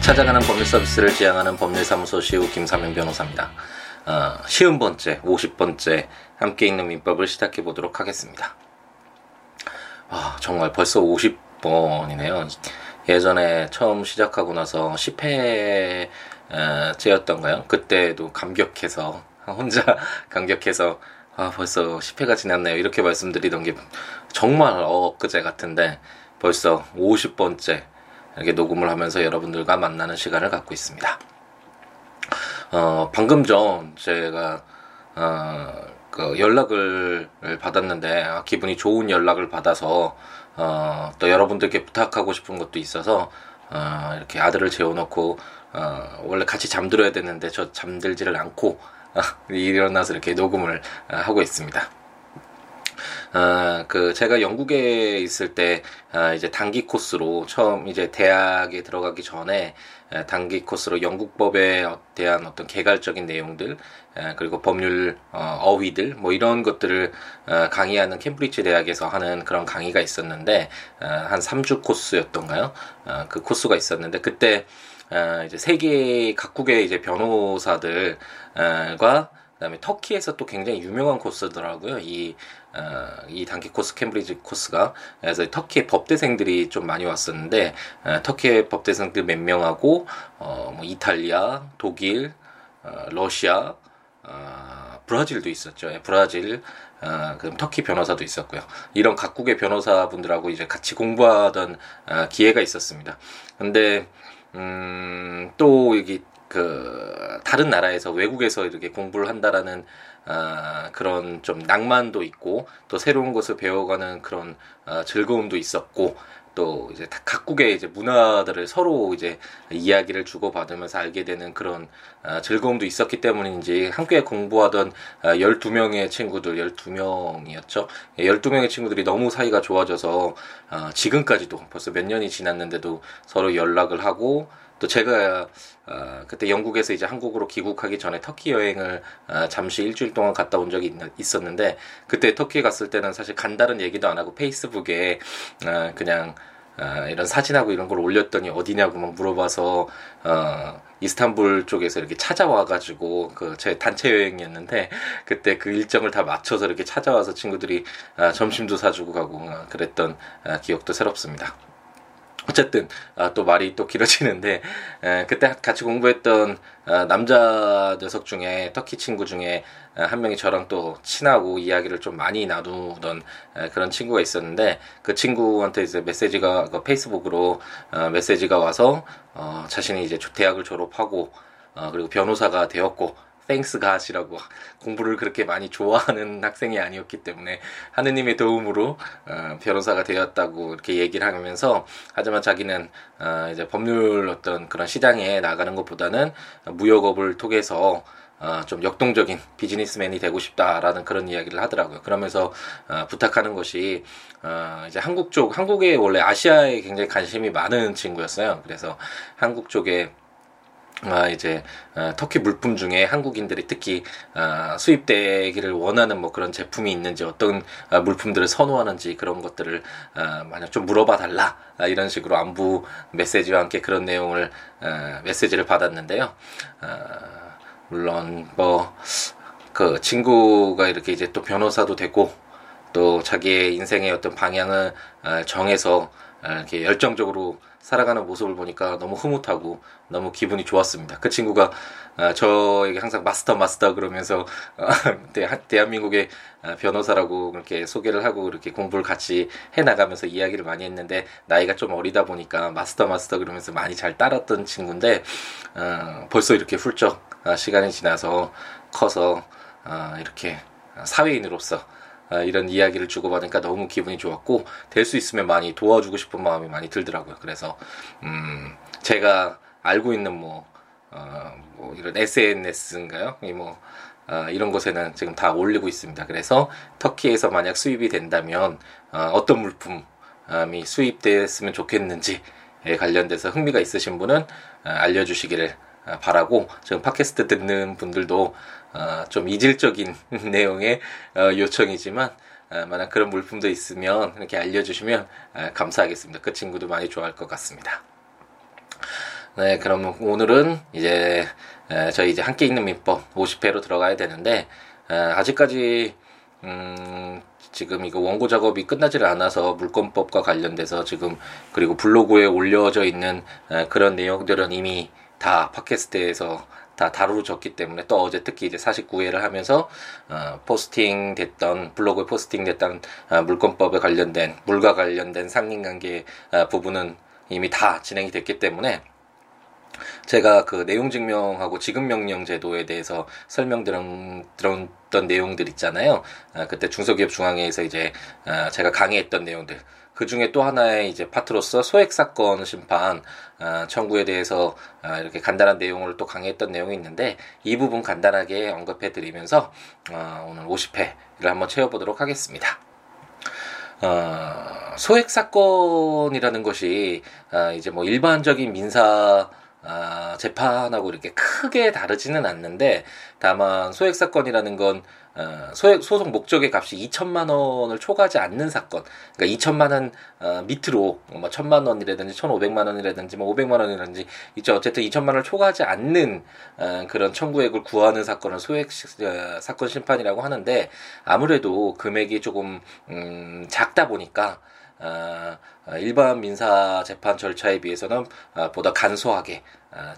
찾아가는 법률 서비스를 지향하는 법률사무소 시우 김사명 변호사입니다. 어, 쉬운 번째, 50번째 함께 있는 민법을 시작해 보도록 하겠습니다. 아, 정말 벌써 50번이네요. 예전에 처음 시작하고 나서 10회째였던가요? 그때도 감격해서 혼자 감격해서 아, 벌써 10회가 지났네요. 이렇게 말씀드리던 게 정말 엊그제 같은데 벌써 50번째 이렇게 녹음을 하면서 여러분들과 만나는 시간을 갖고 있습니다. 어, 방금 전 제가 어, 그 연락을 받았는데 아, 기분이 좋은 연락을 받아서 어, 또 여러분들께 부탁하고 싶은 것도 있어서 어, 이렇게 아들을 재워놓고 어, 원래 같이 잠들어야 되는데 저 잠들지를 않고 어, 일어나서 이렇게 녹음을 어, 하고 있습니다. 아, 그 제가 영국에 있을 때 아, 이제 단기 코스로 처음 이제 대학에 들어가기 전에 아, 단기 코스로 영국법에 대한 어떤 개괄적인 내용들 아, 그리고 법률 어, 어휘들 뭐 이런 것들을 아, 강의하는 캠브리지 대학에서 하는 그런 강의가 있었는데 아, 한 3주 코스였던가요? 아, 그 코스가 있었는데 그때 아, 이제 세계 각국의 이제 변호사들과 그다음에 터키에서 또 굉장히 유명한 코스더라고요. 이, 어, 이 단기 코스 캠브리지 코스가 그래서 터키의 법대생들이 좀 많이 왔었는데 어, 터키의 법대생들 몇 명하고 어, 뭐 이탈리아, 독일, 어, 러시아, 어, 브라질도 있었죠. 예, 브라질, 어, 그럼 터키 변호사도 있었고요. 이런 각국의 변호사분들하고 이제 같이 공부하던 어, 기회가 있었습니다. 근데 음, 또 여기 그 다른 나라에서 외국에서 이렇게 공부를 한다라는 아, 그런 좀 낭만도 있고 또 새로운 것을 배워가는 그런 아, 즐거움도 있었고 또 이제 각국의 이제 문화들을 서로 이제 이야기를 주고 받으면서 알게 되는 그런 아, 즐거움도 있었기 때문인지 함께 공부하던 아, 12명의 친구들 12명이었죠. 12명의 친구들이 너무 사이가 좋아져서 아, 지금까지도 벌써 몇 년이 지났는데도 서로 연락을 하고 또 제가 어, 그때 영국에서 이제 한국으로 귀국하기 전에 터키 여행을 어, 잠시 일주일 동안 갔다 온 적이 있, 었는데 그때 터키 갔을 때는 사실 간다는 얘기도 안 하고 페이스북에 어, 그냥 어, 이런 사진하고 이런 걸 올렸더니 어디냐고 막 물어봐서 어, 이스탄불 쪽에서 이렇게 찾아와가지고 그 제 단체 여행이었는데 그때 그 일정을 다 맞춰서 이렇게 찾아와서 친구들이 어, 점심도 사주고 가고 어, 그랬던 어, 기억도 새롭습니다. 어쨌든 아, 또 말이 또 길어지는데 에, 그때 같이 공부했던 아, 남자 녀석 중에 터키 친구 중에 아, 한 명이 저랑 또 친하고 이야기를 좀 많이 나누던 에, 그런 친구가 있었는데 그 친구한테 이제 메시지가 그 페이스북으로 어, 메시지가 와서 어, 자신이 이제 대학을 졸업하고 어, 그리고 변호사가 되었고 Thanks God이라고 공부를 그렇게 많이 좋아하는 학생이 아니었기 때문에 하느님의 도움으로 어, 변호사가 되었다고 이렇게 얘기를 하면서 하지만 자기는 어, 이제 법률 어떤 그런 시장에 나가는 것보다는 무역업을 통해서 어, 좀 역동적인 비즈니스맨이 되고 싶다라는 그런 이야기를 하더라고요. 그러면서 어, 부탁하는 것이 어, 이제 한국 쪽, 한국에 원래 아시아에 굉장히 관심이 많은 친구였어요. 그래서 한국 쪽에 아, 이제, 어, 터키 물품 중에 한국인들이 특히, 어, 수입되기를 원하는 뭐 그런 제품이 있는지 어떤 어, 물품들을 선호하는지 그런 것들을, 어, 만약 좀 물어봐 달라. 아, 이런 식으로 안부 메시지와 함께 그런 내용을, 어, 메시지를 받았는데요. 어, 물론, 뭐, 그 친구가 이렇게 이제 또 변호사도 되고, 또 자기의 인생의 어떤 방향을 어, 정해서 어, 이렇게 열정적으로 살아가는 모습을 보니까 너무 흐뭇하고 너무 기분이 좋았습니다. 그 친구가 아, 저에게 항상 마스터 마스터 그러면서 아, 대한민국의 아, 변호사라고 그렇게 소개를 하고 이렇게 공부를 같이 해 나가면서 이야기를 많이 했는데 나이가 좀 어리다 보니까 마스터 마스터 그러면서 많이 잘 따랐던 친구인데 벌써 이렇게 훌쩍 시간이 지나서 커서 이렇게 사회인으로서 아, 이런 이야기를 주고받으니까 너무 기분이 좋았고 될 수 있으면 많이 도와주고 싶은 마음이 많이 들더라고요. 그래서 음 제가 알고 있는 뭐, 어, 뭐 이런 SNS인가요? 뭐 어, 이런 곳에는 지금 다 올리고 있습니다. 그래서 터키에서 만약 수입이 된다면 어, 어떤 물품이 수입됐으면 좋겠는지에 관련돼서 흥미가 있으신 분은 어, 알려주시기를 어, 바라고 지금 팟캐스트 듣는 분들도 어, 좀 이질적인 내용의 어, 요청이지만 어, 만약 그런 물품도 있으면 이렇게 알려주시면 어, 감사하겠습니다. 그 친구도 많이 좋아할 것 같습니다. 네, 그러면 오늘은 이제 저희 이제 함께 있는 민법 50회로 들어가야 되는데 아직까지 음 지금 이거 원고 작업이 끝나질 않아서 물권법과 관련돼서 지금 그리고 블로그에 올려져 있는 그런 내용들은 이미 다 팟캐스트에서 다 다루어졌기 때문에 또 어제 특히 이제 49회를 하면서 어, 포스팅 됐던 블로그에 포스팅 됐던 어, 물권법에 관련된 물과 관련된 상린관계 어, 부분은 이미 다 진행이 됐기 때문에 제가 그 내용 증명하고 지급 명령 제도에 대해서 설명드렸던 내용들 있잖아요. 아, 그때 중소기업 중앙회에서 이제 아, 제가 강의했던 내용들. 그 중에 또 하나의 이제 파트로서 소액 사건 심판 아, 청구에 대해서 아, 이렇게 간단한 내용을 또 강의했던 내용이 있는데 이 부분 간단하게 언급해 드리면서 아, 오늘 50회를 한번 채워보도록 하겠습니다. 어, 소액 사건이라는 것이 아, 이제 뭐 일반적인 민사 아, 재판하고 이렇게 크게 다르지는 않는데 다만 소액 사건이라는 건 어, 소액 소송 목적의 값이 2천만 원을 초과하지 않는 사건. 그러니까 2천만 원 어, 밑으로 뭐 천만 원이라든지 1,500만 원이라든지 뭐 500만 원이라든지 있죠. 어쨌든 2천만 원을 초과하지 않는 어, 그런 청구액을 구하는 사건을 소액 시, 어, 사건 심판이라고 하는데 아무래도 금액이 조금 음, 작다 보니까 일반 민사 재판 절차에 비해서는 어, 보다 간소하게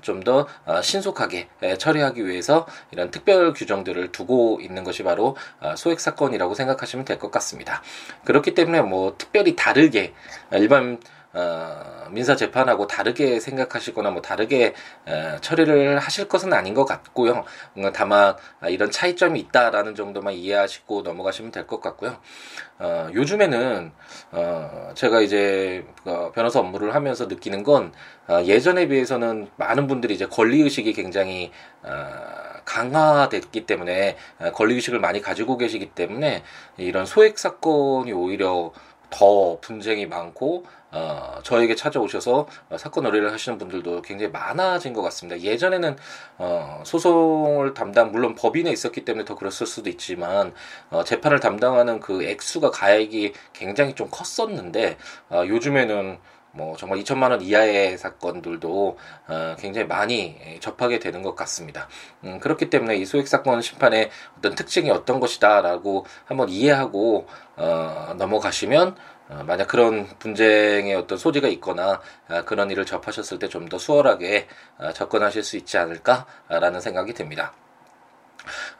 좀 더 신속하게 처리하기 위해서 이런 특별 규정들을 두고 있는 것이 바로 소액 사건이라고 생각하시면 될 것 같습니다. 그렇기 때문에 뭐 특별히 다르게 일반 어, 민사 재판하고 다르게 생각하시거나 뭐 다르게 어, 처리를 하실 것은 아닌 것 같고요. 음, 다만 이런 차이점이 있다라는 정도만 이해하시고 넘어가시면 될 것 같고요. 어, 요즘에는 어, 제가 이제 그 변호사 업무를 하면서 느끼는 건 어, 예전에 비해서는 많은 분들이 이제 권리 의식이 굉장히 어, 강화됐기 때문에 어, 권리 의식을 많이 가지고 계시기 때문에 이런 소액 사건이 오히려 더 분쟁이 많고 어, 저에게 찾아오셔서 어, 사건 의뢰를 하시는 분들도 굉장히 많아진 것 같습니다. 예전에는 어, 소송을 담당 물론 법인에 있었기 때문에 더 그랬을 수도 있지만 어, 재판을 담당하는 그 액수가 가액이 굉장히 좀 컸었는데 어, 요즘에는 뭐 정말 2천만 원 이하의 사건들도 어, 굉장히 많이 접하게 되는 것 같습니다. 음, 그렇기 때문에 이 소액 사건 심판의 어떤 특징이 어떤 것이다라고 한번 이해하고 어, 넘어가시면 어, 만약 그런 분쟁의 어떤 소지가 있거나 어, 그런 일을 접하셨을 때 좀 더 수월하게 어, 접근하실 수 있지 않을까라는 생각이 듭니다.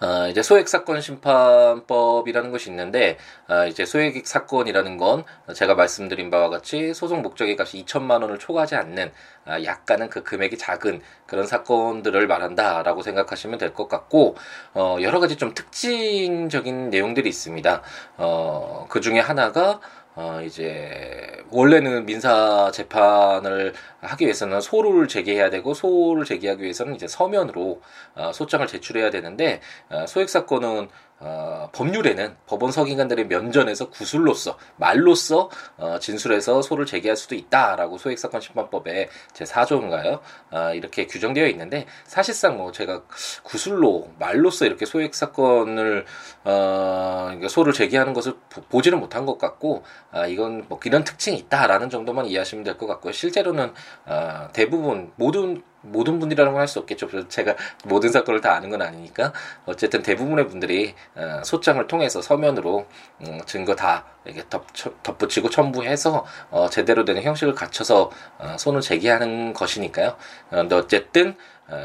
어, 이제 소액 사건 심판법이라는 것이 있는데 어, 이제 소액 사건이라는 건 제가 말씀드린 바와 같이 소송 목적의 값이 2천만 원을 초과하지 않는 어, 약간은 그 금액이 작은 그런 사건들을 말한다라고 생각하시면 될 것 같고 어, 여러 가지 좀 특징적인 내용들이 있습니다. 어, 그 중에 하나가 어, 이제, 원래는 민사 재판을 하기 위해서는 소를 제기해야 되고, 소를 제기하기 위해서는 이제 서면으로, 어, 소장을 제출해야 되는데, 어, 소액 사건은 어, 법률에는 법원 서기관들의 면전에서 구술로서 말로써 어, 진술해서 소를 제기할 수도 있다라고 소액사건 심판법에 제 4조인가요? 어, 이렇게 규정되어 있는데 사실상 뭐 제가 구술로 말로써 이렇게 소액사건을 어, 소를 제기하는 것을 보, 지는 못한 것 같고 아, 이건 뭐 이런 특징이 있다라는 정도만 이해하시면 될 것 같고요. 실제로는 어, 대부분 모든 모든 분이라는 건 할 수 없겠죠. 제가 모든 사건을 다 아는 건 아니니까 어쨌든 대부분의 분들이 어, 소장을 통해서 서면으로 음, 증거 다 이렇게 덧, 덧붙이고 첨부해서 어, 제대로 되는 형식을 갖춰서 어, 손을 제기하는 것이니까요. 근데 어쨌든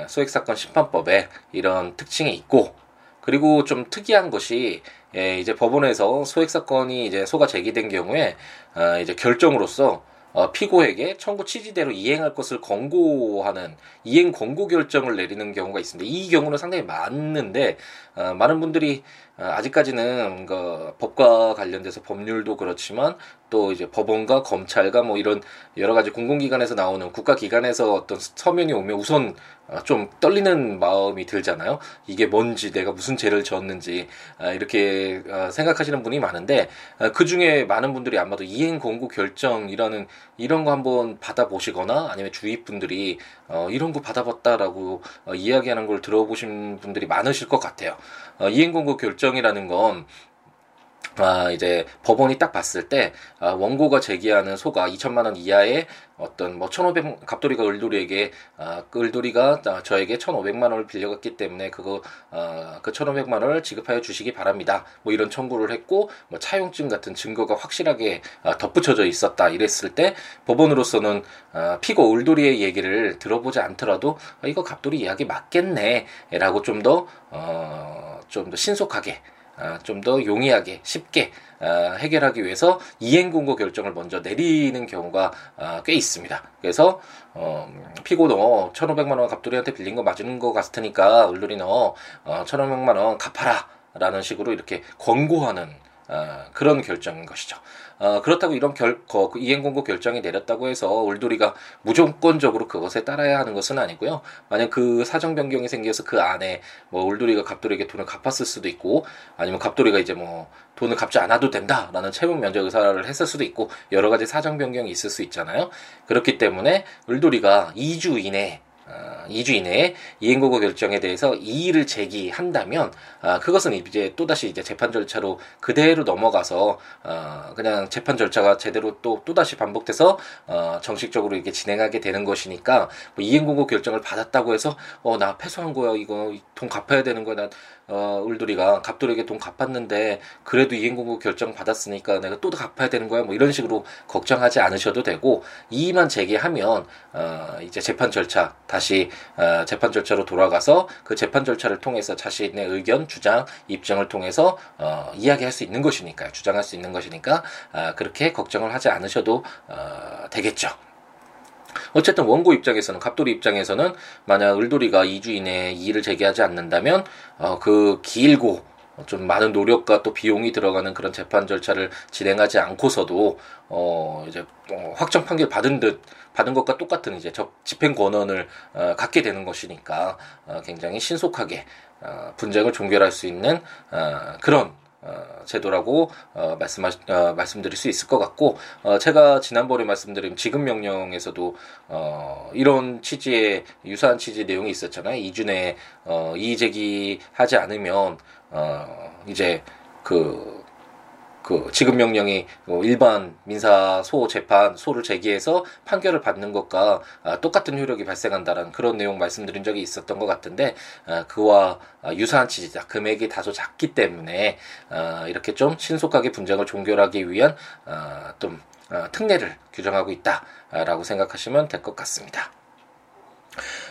소액 사건 심판법에 이런 특징이 있고 그리고 좀 특이한 것이 예, 이제 법원에서 소액 사건이 이제 소가 제기된 경우에 이제 결정으로서 어, 피고에게 청구 취지대로 이행할 것을 권고하는 이행 권고 결정을 내리는 경우가 있습니다. 이 경우는 상당히 많은데 어, 많은 분들이 어, 아직까지는 그 법과 관련돼서 법률도 그렇지만 또 이제 법원과 검찰과 뭐 이런 여러 가지 공공기관에서 나오는 국가기관에서 어떤 서면이 오면 우선 어, 좀 떨리는 마음이 들잖아요. 이게 뭔지 내가 무슨 죄를 지었는지 아, 이렇게 어, 생각하시는 분이 많은데 아, 그 중에 많은 분들이 아마도 이행 공고 결정이라는 이런 거 한번 받아보시거나 아니면 주위 분들이 어, 이런 거 받아봤다라고 이야기하는 걸 들어보신 분들이 많으실 것 같아요. 이행 공고 결정이라는 건 아, 이제 법원이 딱 봤을 때 아, 원고가 제기하는 소가 2천만 원 이하의 어떤 뭐 1,500 갑돌이가 을돌이에게 아, 그 을돌이가 저에게 1,500만 원을 빌려갔기 때문에 그거 아, 그 1,500만 원을 지급하여 주시기 바랍니다. 뭐 이런 청구를 했고 뭐 차용증 같은 증거가 확실하게 아, 덧붙여져 있었다 이랬을 때 법원으로서는 아, 피고 을돌이의 얘기를 들어보지 않더라도 아, 이거 갑돌이 이야기 맞겠네라고 좀더 어, 좀 더 신속하게 아, 좀 더 용이하게 쉽게 아, 해결하기 위해서 이행 공고 결정을 먼저 내리는 경우가 아, 꽤 있습니다. 그래서 어, 피고 너 1,500만 원 갑돌이한테 빌린 거 맞는 거 같으니까 을돌이 너 어, 1,500만 원 갚아라. 라는 식으로 이렇게 권고하는 어, 그런 결정인 것이죠. 어, 그렇다고 이런 결, 거, 그 이행공고 결정이 내렸다고 해서 울돌이가 무조건적으로 그것에 따라야 하는 것은 아니고요. 만약 그 사정 변경이 생겨서 그 안에 뭐 울돌이가 갑돌이에게 돈을 갚았을 수도 있고 아니면 갑돌이가 이제 뭐 돈을 갚지 않아도 된다라는 채무 면제 의사를 했을 수도 있고 여러 가지 사정 변경이 있을 수 있잖아요. 그렇기 때문에 울돌이가 2주 이내 어, 2주 이내에 이행고고 결정에 대해서 이의를 제기한다면 아, 그것은 이제 또다시 이제 재판 절차로 그대로 넘어가서 어, 그냥 재판 절차가 제대로 또 또다시 반복돼서 어, 정식적으로 이게 진행하게 되는 것이니까 뭐 이행고고 결정을 받았다고 해서 어 나 패소한 거야. 이거 돈 갚아야 되는 거야. 나 어, 울돌이가 갑돌에게 돈 갚았는데 그래도 이행공고 결정 받았으니까 내가 또 갚아야 되는 거야 뭐 이런 식으로 걱정하지 않으셔도 되고 이의만 제기하면 어, 이제 재판 절차 다시 어, 재판 절차로 돌아가서 그 재판 절차를 통해서 자신의 의견 주장 입장을 통해서 어, 이야기할 수 있는 것이니까요 주장할 수 있는 것이니까 어, 그렇게 걱정을 하지 않으셔도 어, 되겠죠. 어쨌든 원고 입장에서는 갑돌이 입장에서는 만약 을돌이가 2주 이내에 이의를 제기하지 않는다면 어, 그 길고 좀 많은 노력과 또 비용이 들어가는 그런 재판 절차를 진행하지 않고서도 어 이제 어, 확정 판결 받은 듯 받은 것과 똑같은 이제 집행 권한을 어, 갖게 되는 것이니까 어, 굉장히 신속하게 어, 분쟁을 종결할 수 있는 어, 그런 어, 제도라고 어, 말씀하 어, 말씀드릴 수 있을 것 같고 어, 제가 지난번에 말씀드린 지급 명령에서도 어, 이런 취지의 유사한 취지 내용이 있었잖아요. 이준에 어, 이의 제기하지 않으면 어, 이제 그 그 지급 명령이 뭐 일반 민사 소 재판 소를 제기해서 판결을 받는 것과 아, 똑같은 효력이 발생한다는 그런 내용 말씀드린 적이 있었던 것 같은데 아, 그와 유사한 취지다. 금액이 다소 작기 때문에 아, 이렇게 좀 신속하게 분쟁을 종결하기 위한 좀 특례를 규정하고 있다라고 생각하시면 될 것 같습니다.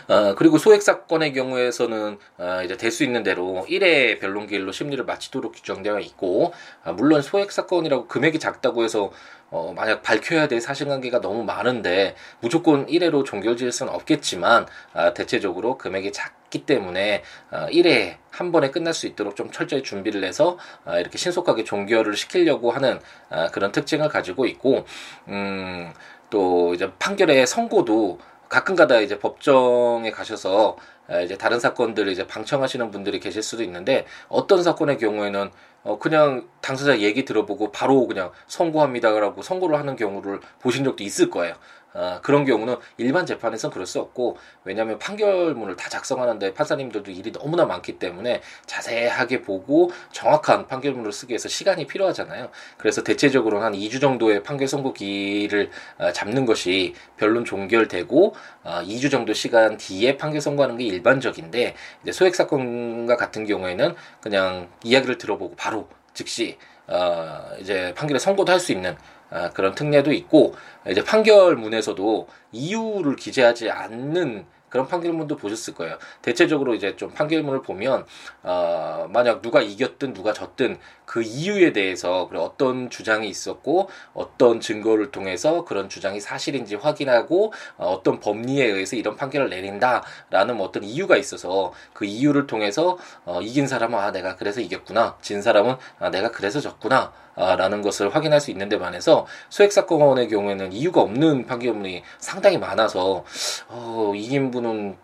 어, 그리고 소액 사건의 경우에서는 어, 이제 될 수 있는 대로 1회 변론기일로 심리를 마치도록 규정되어 있고 아, 물론 소액 사건이라고 금액이 작다고 해서 어, 만약 밝혀야 될 사실관계가 너무 많은데 무조건 1회로 종결지을 수는 없겠지만 아, 대체적으로 금액이 작기 때문에 아, 1회 한 번에 끝날 수 있도록 좀 철저히 준비를 해서 아, 이렇게 신속하게 종결을 시키려고 하는 아, 그런 특징을 가지고 있고 음, 또 이제 판결의 선고도 가끔가다 이제 법정에 가셔서 이제 다른 사건들을 이제 방청하시는 분들이 계실 수도 있는데 어떤 사건의 경우에는 어 그냥 당사자 얘기 들어보고 바로 그냥 선고합니다라고 선고를 하는 경우를 보신 적도 있을 거예요. 어, 그런 경우는 일반 재판에서는 그럴 수 없고 왜냐하면 판결문을 다 작성하는데 판사님들도 일이 너무나 많기 때문에 자세하게 보고 정확한 판결문을 쓰기 위해서 시간이 필요하잖아요. 그래서 대체적으로 한 2주 정도의 판결 선고기를 어, 잡는 것이 변론 종결되고 어, 2주 정도 시간 뒤에 판결 선고하는 게 일반적인데 이제 소액 사건과 같은 경우에는 그냥 이야기를 들어보고 바로 즉시 어, 이제 판결에 선고도 할 수 있는 아, 그런 특례도 있고 이제 판결문에서도 이유를 기재하지 않는 그런 판결문도 보셨을 거예요. 대체적으로 이제 좀 판결문을 보면 어, 만약 누가 이겼든 누가 졌든 그 이유에 대해서 그래 어떤 주장이 있었고 어떤 증거를 통해서 그런 주장이 사실인지 확인하고 어, 어떤 법리에 의해서 이런 판결을 내린다라는 뭐 어떤 이유가 있어서 그 이유를 통해서 어, 이긴 사람은 아 내가 그래서 이겼구나 진 사람은 아 내가 그래서 졌구나 라는 것을 확인할 수 있는 데 반해서 소액 사건의 경우에는 이유가 없는 판결문이 상당히 많아서 어, 이긴 분은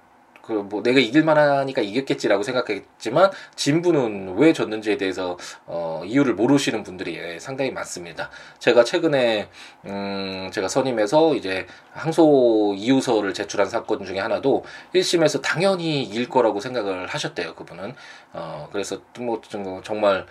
그뭐 내가 이길 만하니까 이겼겠지라고 생각했지만 진 분은 왜 졌는지에 대해서 어 이유를 모르시는 분들이 상당히 많습니다. 제가 최근에 음 제가 선임해서 이제 항소 이유서를 제출한 사건 중에 하나도 1심에서 당연히 이길 거라고 생각을 하셨대요, 그분은. 어 그래서 뭐 정말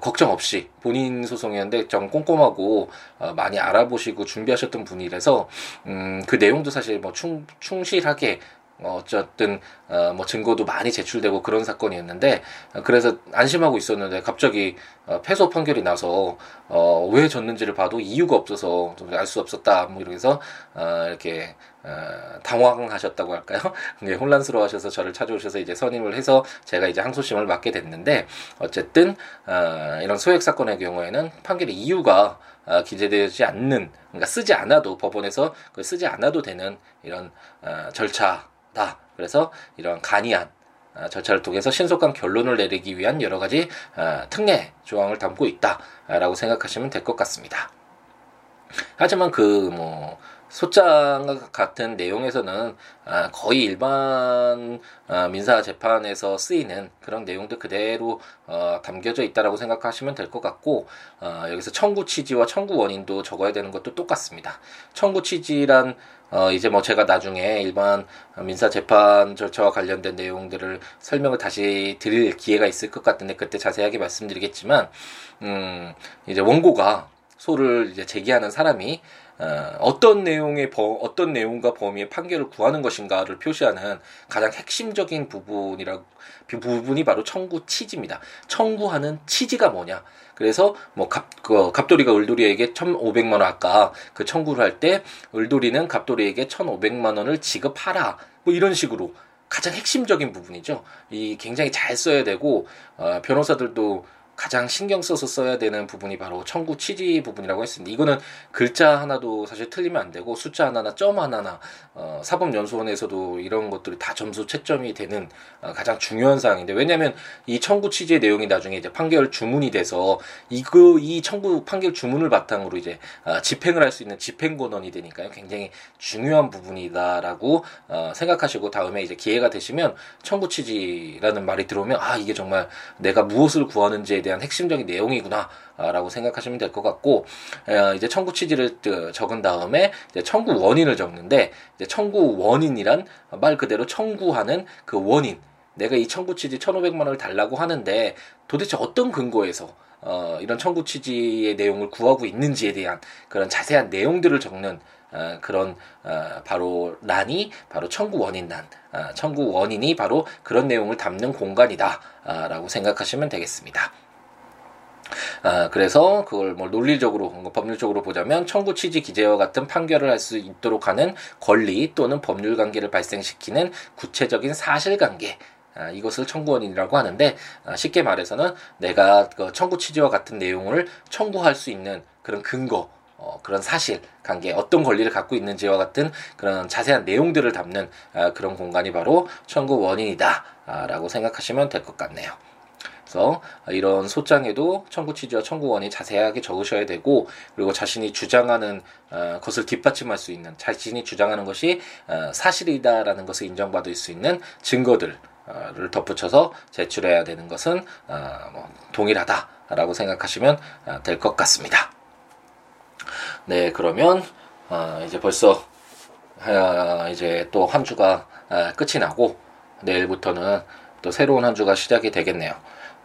걱정 없이 본인 소송이었는데 좀 꼼꼼하고 어, 많이 알아보시고 준비하셨던 분이라서 음, 그 내용도 사실 뭐 충, 충실하게 어, 어쨌든 어, 뭐 증거도 많이 제출되고 그런 사건이었는데 어, 그래서 안심하고 있었는데 갑자기 어, 패소 판결이 나서 어, 왜 졌는지를 봐도 이유가 없어서 알수 없었다 뭐 이러면서 어, 이렇게 어, 당황하셨다고 할까요? 네, 혼란스러워하셔서 저를 찾아오셔서 이제 선임을 해서 제가 이제 항소심을 맡게 됐는데 어쨌든 어, 이런 소액 사건의 경우에는 판결의 이유가 어, 기재되지 않는 그러니까 쓰지 않아도 법원에서 그 쓰지 않아도 되는 이런 어, 절차 다 그래서 이런 간이한 어, 절차를 통해서 신속한 결론을 내리기 위한 여러 가지 어, 특례 조항을 담고 있다라고 생각하시면 될 것 같습니다. 하지만 그뭐 소장 같은 내용에서는 아, 거의 일반 아, 민사 재판에서 쓰이는 그런 내용도 그대로 어, 담겨져 있다라고 생각하시면 될 것 같고 어, 여기서 청구 취지와 청구 원인도 적어야 되는 것도 똑같습니다. 청구 취지란 어, 이제 뭐 제가 나중에 일반 민사 재판 절차와 관련된 내용들을 설명을 다시 드릴 기회가 있을 것 같은데 그때 자세하게 말씀드리겠지만 음, 이제 원고가 소를 이제 제기하는 사람이 어, 떤 내용의 범, 어떤 내용과 범위의 판결을 구하는 것인가를 표시하는 가장 핵심적인 부분이라 부분이 바로 청구 취지입니다. 청구하는 취지가 뭐냐? 그래서 뭐 갑, 그 갑돌이가 을돌이에게 1,500만 원 아까 그 청구를 할 때 을돌이는 갑돌이에게 1,500만 원을 지급하라. 뭐 이런 식으로 가장 핵심적인 부분이죠. 이 굉장히 잘 써야 되고 어, 변호사들도 가장 신경 써서 써야 되는 부분이 바로 청구 취지 부분이라고 했습니다. 이거는 글자 하나도 사실 틀리면 안 되고 숫자 하나나 점 하나나 어, 사법연수원에서도 이런 것들이 다 점수 채점이 되는 어, 가장 중요한 사항인데 왜냐하면 이 청구 취지의 내용이 나중에 이제 판결 주문이 돼서 이거 이 청구 판결 주문을 바탕으로 이제 어, 집행을 할 수 있는 집행 권원이 되니까요. 굉장히 중요한 부분이다라고 어, 생각하시고 다음에 이제 기회가 되시면 청구 취지라는 말이 들어오면 아 이게 정말 내가 무엇을 구하는지에 대한 핵심적인 내용이구나라고 생각하시면 될 것 같고 어, 이제 청구 취지를 적은 다음에 이제 청구 원인을 적는데 이제 청구 원인이란 말 그대로 청구하는 그 원인 내가 이 청구 취지 1,500만 원을 달라고 하는데 도대체 어떤 근거에서 어, 이런 청구 취지의 내용을 구하고 있는지에 대한 그런 자세한 내용들을 적는 어, 그런 어, 바로 란이 바로 청구 원인란 어, 청구 원인이 바로 그런 내용을 담는 공간이다라고 생각하시면 되겠습니다. 아, 그래서 그걸 뭐 논리적으로 법률적으로 보자면 청구 취지 기재와 같은 판결을 할 수 있도록 하는 권리 또는 법률 관계를 발생시키는 구체적인 사실관계 아, 이것을 청구원인이라고 하는데 아, 쉽게 말해서는 내가 그 청구 취지와 같은 내용을 청구할 수 있는 그런 근거 어, 그런 사실 관계 어떤 권리를 갖고 있는지와 같은 그런 자세한 내용들을 담는 아, 그런 공간이 바로 청구 원인이다라고 생각하시면 될 것 같네요. 그래서 이런 소장에도 청구 취지와 청구원이 자세하게 적으셔야 되고 그리고 자신이 주장하는 어, 것을 뒷받침할 수 있는 자신이 주장하는 것이 어, 사실이다라는 것을 인정받을 수 있는 증거들 를 덧붙여서 제출해야 되는 것은 어, 뭐 동일하다라고 생각하시면 어, 될것 같습니다. 네, 그러면 어, 이제 벌써 어, 이제 또 한 주가 어, 끝이 나고 내일부터는 또 새로운 한 주가 시작이 되겠네요.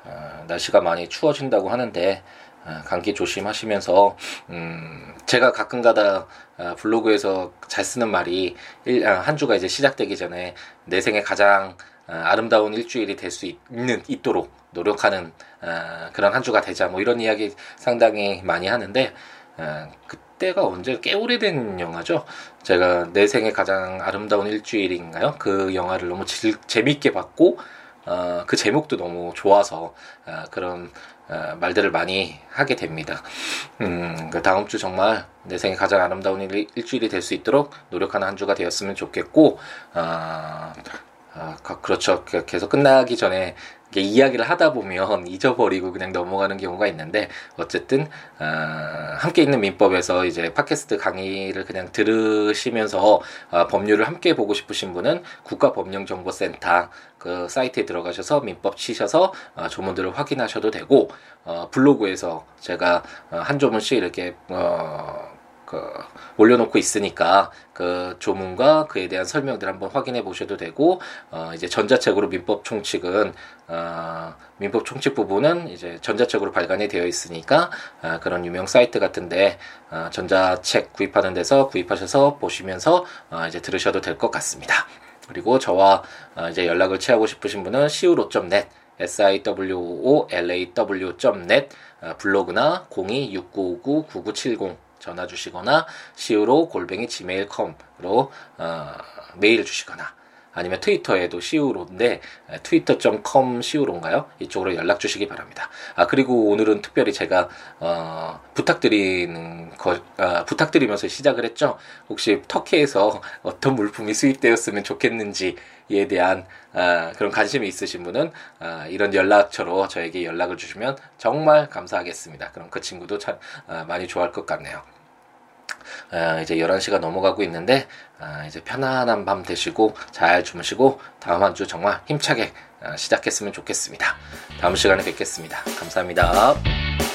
어, 날씨가 많이 추워진다고 하는데 어, 감기 조심하시면서 음, 제가 가끔가다 어, 블로그에서 잘 쓰는 말이 일, 아, 한 주가 이제 시작되기 전에 내 생에 가장 어, 아름다운 일주일이 될 수 있는 있도록 노력하는 어, 그런 한 주가 되자 뭐 이런 이야기 상당히 많이 하는데 어, 그때가 언제 꽤 오래된 영화죠. 제가 내 생에 가장 아름다운 일주일인가요? 그 영화를 너무 질, 재밌게 봤고 어, 그 제목도 너무 좋아서 어, 그런 어, 말들을 많이 하게 됩니다. 음, 그 다음 주 정말 내 생에 가장 아름다운 일, 일주일이 될 수 있도록 노력하는 한 주가 되었으면 좋겠고, 아, 아, 그렇죠. 계속 끝나기 전에 이야기를 하다 보면 잊어버리고 그냥 넘어가는 경우가 있는데 어쨌든 어, 함께 있는 민법에서 이제 팟캐스트 강의를 그냥 들으시면서 어, 법률을 함께 보고 싶으신 분은 국가법령정보센터 그 사이트에 들어가셔서 민법 치셔서 어, 조문들을 확인하셔도 되고 어, 블로그에서 제가 어, 한 조문씩 이렇게 어, 그 올려놓고 있으니까 그 조문과 그에 대한 설명들 한번 확인해 보셔도 되고 어 이제 전자책으로 민법 총칙은 어 민법 총칙 부분은 이제 전자책으로 발간이 되어 있으니까 어 그런 유명 사이트 같은데 어 전자책 구입하는 데서 구입하셔서 보시면서 어 이제 들으셔도 될 것 같습니다. 그리고 저와 어 이제 연락을 취하고 싶으신 분은 siwo.net siwoolaw.net 어, 블로그나 026959-9970 전화 주시거나 siwo 골뱅이 gmail.com으로 어, 메일 주시거나 아니면 트위터에도 시우로인데 트위터.com 시우로인가요? 이쪽으로 연락 주시기 바랍니다. 아 그리고 오늘은 특별히 제가 어, 부탁드리는 거 아, 부탁드리면서 시작을 했죠. 혹시 터키에서 어떤 물품이 수입되었으면 좋겠는지에 대한 아, 그런 관심이 있으신 분은 아, 이런 연락처로 저에게 연락을 주시면 정말 감사하겠습니다. 그럼 그 친구도 참 아, 많이 좋아할 것 같네요. 아, 이제 11시가 넘어가고 있는데 아, 이제 편안한 밤 되시고 잘 주무시고 다음 한 주 정말 힘차게 아, 시작했으면 좋겠습니다. 다음 시간에 뵙겠습니다. 감사합니다.